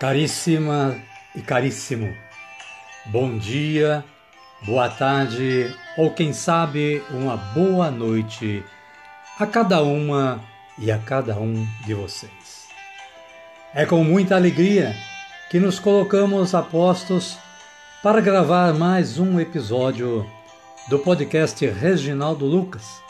Caríssima e caríssimo, bom dia, boa tarde ou quem sabe uma boa noite a cada uma e a cada um de vocês. É com muita alegria que nos colocamos a postos para gravar mais um episódio do podcast Reginaldo Lucas,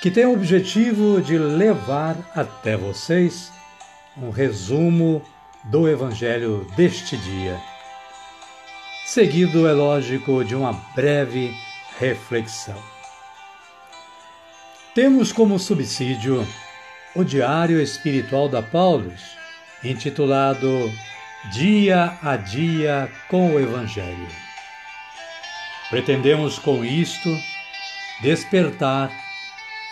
que tem o objetivo de levar até vocês um resumo do Evangelho deste dia. Seguido, é lógico, de uma breve reflexão. Temos como subsídio o Diário Espiritual da Paulus, intitulado Dia a Dia com o Evangelho. Pretendemos com isto despertar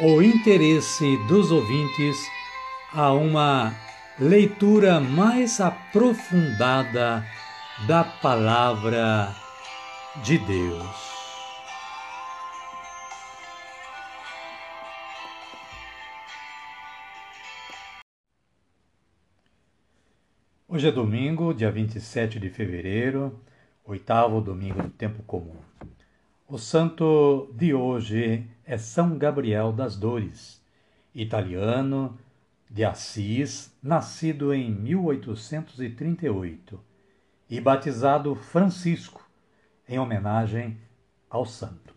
o interesse dos ouvintes a uma leitura mais aprofundada da Palavra de Deus. Hoje é domingo, dia 27 de fevereiro, oitavo domingo do tempo comum. O santo de hoje é São Gabriel das Dores, italiano, de Assis, nascido em 1838 e batizado Francisco, em homenagem ao santo.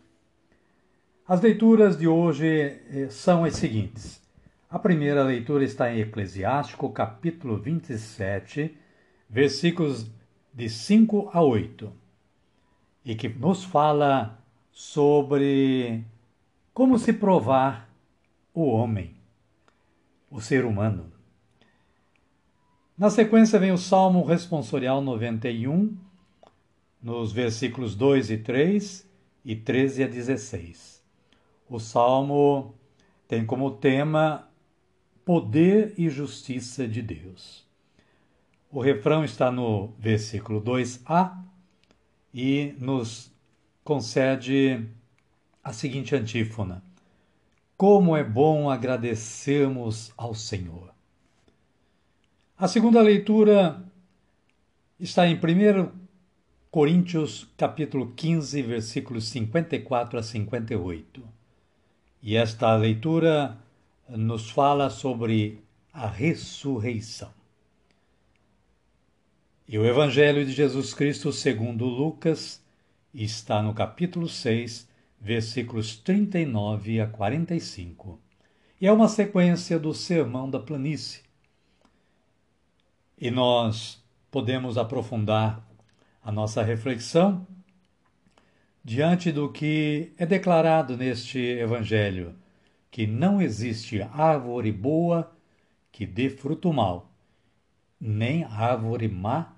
As leituras de hoje eh, são as seguintes. A primeira leitura está em Eclesiástico, capítulo 27, versículos de 5 a 8, e que nos fala sobre como se provar o homem o ser humano. Na sequência vem o Salmo Responsorial 91, nos versículos 2 e 3 e 13 a 16. O salmo tem como tema poder e justiça de Deus. O refrão está no versículo 2a e nos concede a seguinte antífona: como é bom agradecermos ao Senhor. A segunda leitura está em 1 Coríntios, capítulo 15, versículos 54 a 58. E esta leitura nos fala sobre a ressurreição. E o Evangelho de Jesus Cristo, segundo Lucas, está no capítulo 6, versículos 39 a 45. E é uma sequência do Sermão da Planície. E nós podemos aprofundar a nossa reflexão diante do que é declarado neste Evangelho, que não existe árvore boa que dê fruto mal, nem árvore má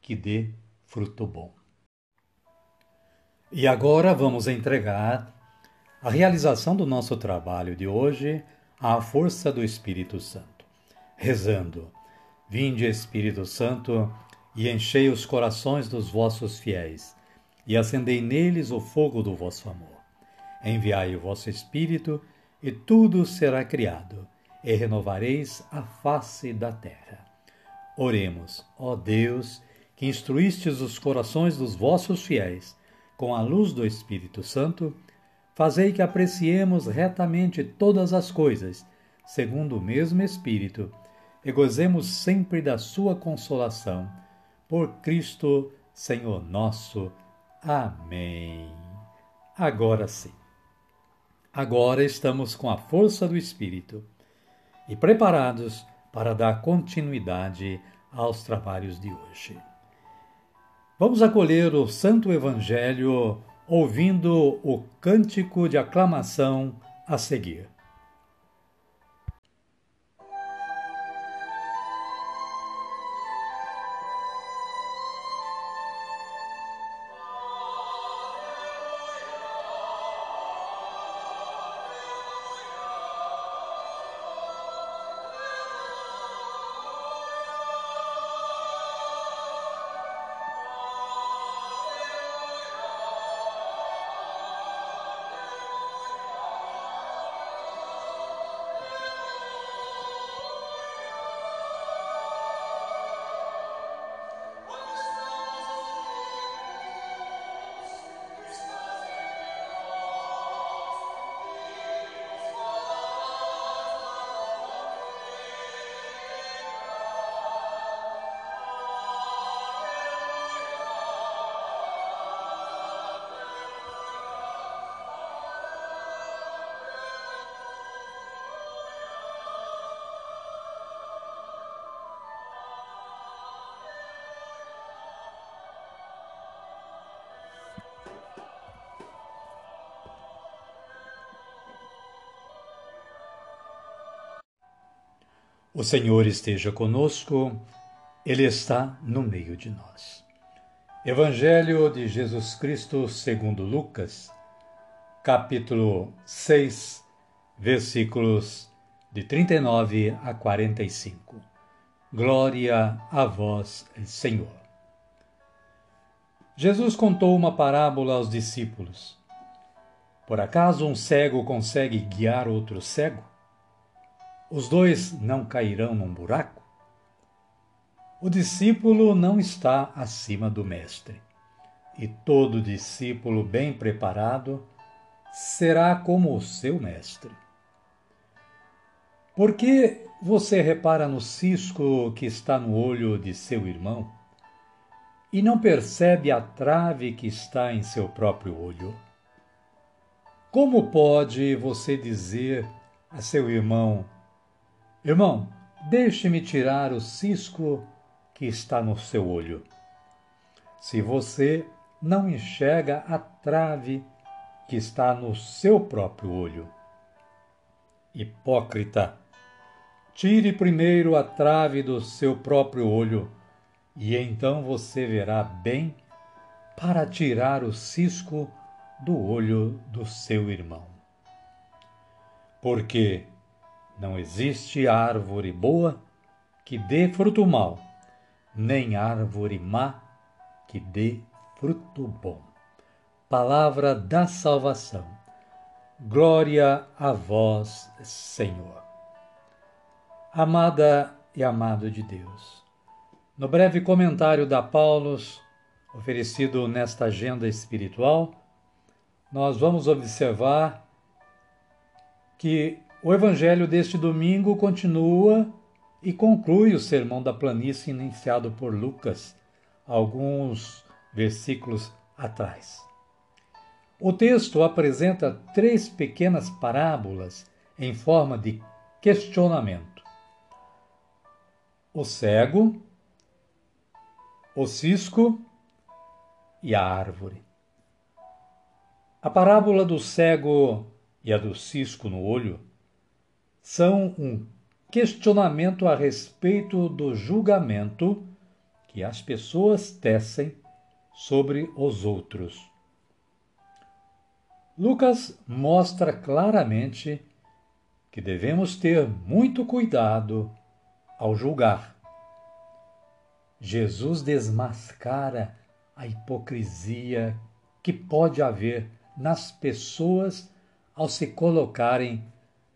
que dê fruto bom. E agora vamos entregar a realização do nosso trabalho de hoje à força do Espírito Santo, rezando: Vinde, Espírito Santo, e enchei os corações dos vossos fiéis, e acendei neles o fogo do vosso amor. Enviai o vosso Espírito, e tudo será criado, e renovareis a face da terra. Oremos, ó Deus, que instruístes os corações dos vossos fiéis com a luz do Espírito Santo, fazei que apreciemos retamente todas as coisas, segundo o mesmo Espírito, e gozemos sempre da Sua consolação. Por Cristo, Senhor nosso. Amém. Agora sim. Agora estamos com a força do Espírito e preparados para dar continuidade aos trabalhos de hoje. Vamos acolher o Santo Evangelho ouvindo o cântico de aclamação a seguir. O Senhor esteja conosco, Ele está no meio de nós. Evangelho de Jesus Cristo segundo Lucas, capítulo 6, versículos de 39 a 45. Glória a vós, Senhor. Jesus contou uma parábola aos discípulos. Por acaso um cego consegue guiar outro cego? Os dois não cairão num buraco? O discípulo não está acima do mestre, e todo discípulo bem preparado será como o seu mestre. Por que você repara no cisco que está no olho de seu irmão e não percebe a trave que está em seu próprio olho? Como pode você dizer a seu irmão: Irmão, deixe-me tirar o cisco que está no seu olho. Se você não enxerga a trave que está no seu próprio olho. Hipócrita, tire primeiro a trave do seu próprio olho, e então você verá bem para tirar o cisco do olho do seu irmão. Porque não existe árvore boa que dê fruto mau, nem árvore má que dê fruto bom. Palavra da salvação. Glória a vós, Senhor. Amada e amado de Deus, no breve comentário da Paulus, oferecido nesta agenda espiritual, nós vamos observar que o evangelho deste domingo continua e conclui o sermão da planície iniciado por Lucas, alguns versículos atrás. O texto apresenta três pequenas parábolas em forma de questionamento: o cego, o cisco e a árvore. A parábola do cego e a do cisco no olho são um questionamento a respeito do julgamento que as pessoas tecem sobre os outros. Lucas mostra claramente que devemos ter muito cuidado ao julgar. Jesus desmascara a hipocrisia que pode haver nas pessoas ao se colocarem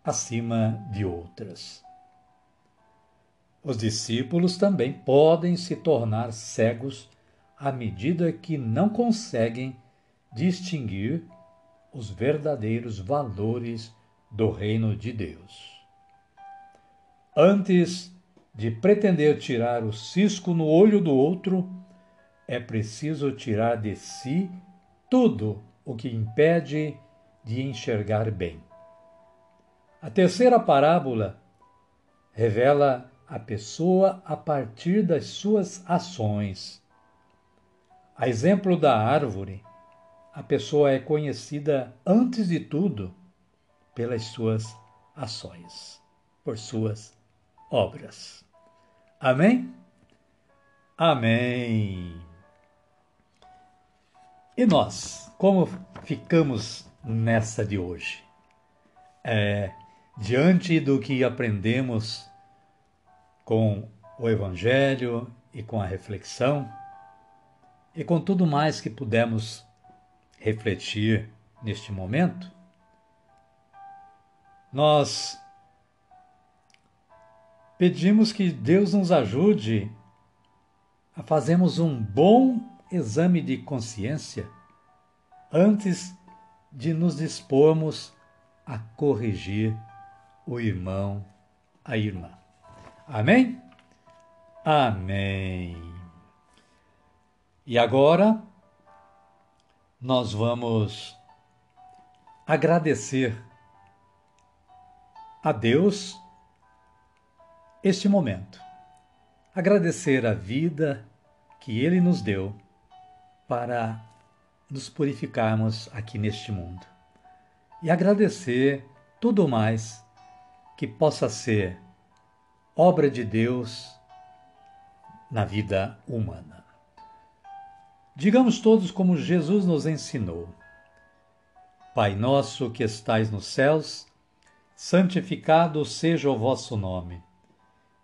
acima de outras. Os discípulos também podem se tornar cegos à medida que não conseguem distinguir os verdadeiros valores do reino de Deus. Antes de pretender tirar o cisco no olho do outro, é preciso tirar de si tudo o que impede de enxergar bem. A terceira parábola revela a pessoa a partir das suas ações. A exemplo da árvore, a pessoa é conhecida antes de tudo pelas suas ações, por suas obras. Amém? Amém. E nós, como ficamos nessa de hoje? É, diante do que aprendemos com o Evangelho e com a reflexão, e com tudo mais que pudemos refletir neste momento, nós pedimos que Deus nos ajude a fazermos um bom exame de consciência antes de nos dispormos a corrigir o irmão, a irmã. Amém? Amém. E agora nós vamos agradecer a Deus este momento. Agradecer a vida que Ele nos deu para nos purificarmos aqui neste mundo. E agradecer tudo mais que possa ser obra de Deus na vida humana. Digamos todos como Jesus nos ensinou: Pai nosso que estais nos céus, santificado seja o vosso nome.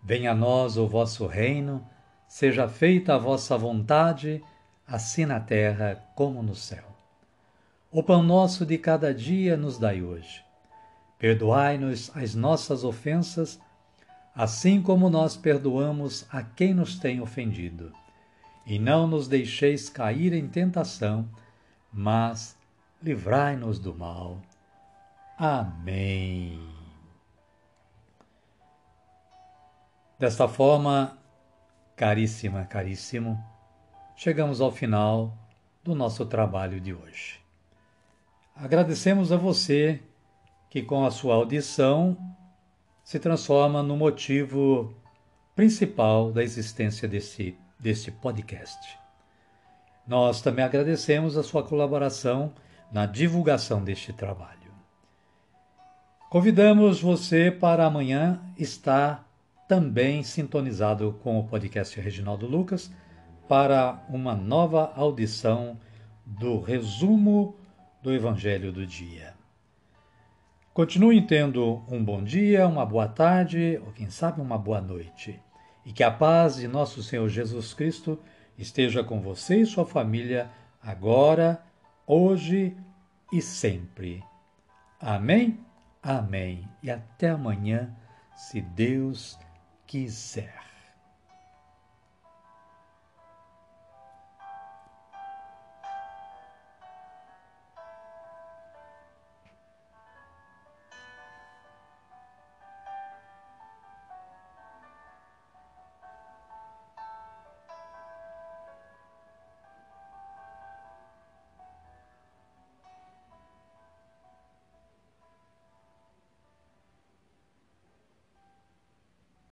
Venha a nós o vosso reino, seja feita a vossa vontade, assim na terra como no céu. O pão nosso de cada dia nos dai hoje. Perdoai-nos as nossas ofensas, assim como nós perdoamos a quem nos tem ofendido. E não nos deixeis cair em tentação, mas livrai-nos do mal. Amém. Desta forma, caríssima, caríssimo, chegamos ao final do nosso trabalho de hoje. Agradecemos a você que, com a sua audição, se transforma no motivo principal da existência desse, desse podcast. Nós também agradecemos a sua colaboração na divulgação deste trabalho. Convidamos você para amanhã estar também sintonizado com o podcast Reginaldo Lucas para uma nova audição do resumo do Evangelho do dia. Continue tendo um bom dia, uma boa tarde ou quem sabe uma boa noite. E que a paz de nosso Senhor Jesus Cristo esteja com você e sua família agora, hoje e sempre. Amém? Amém. E até amanhã, se Deus quiser.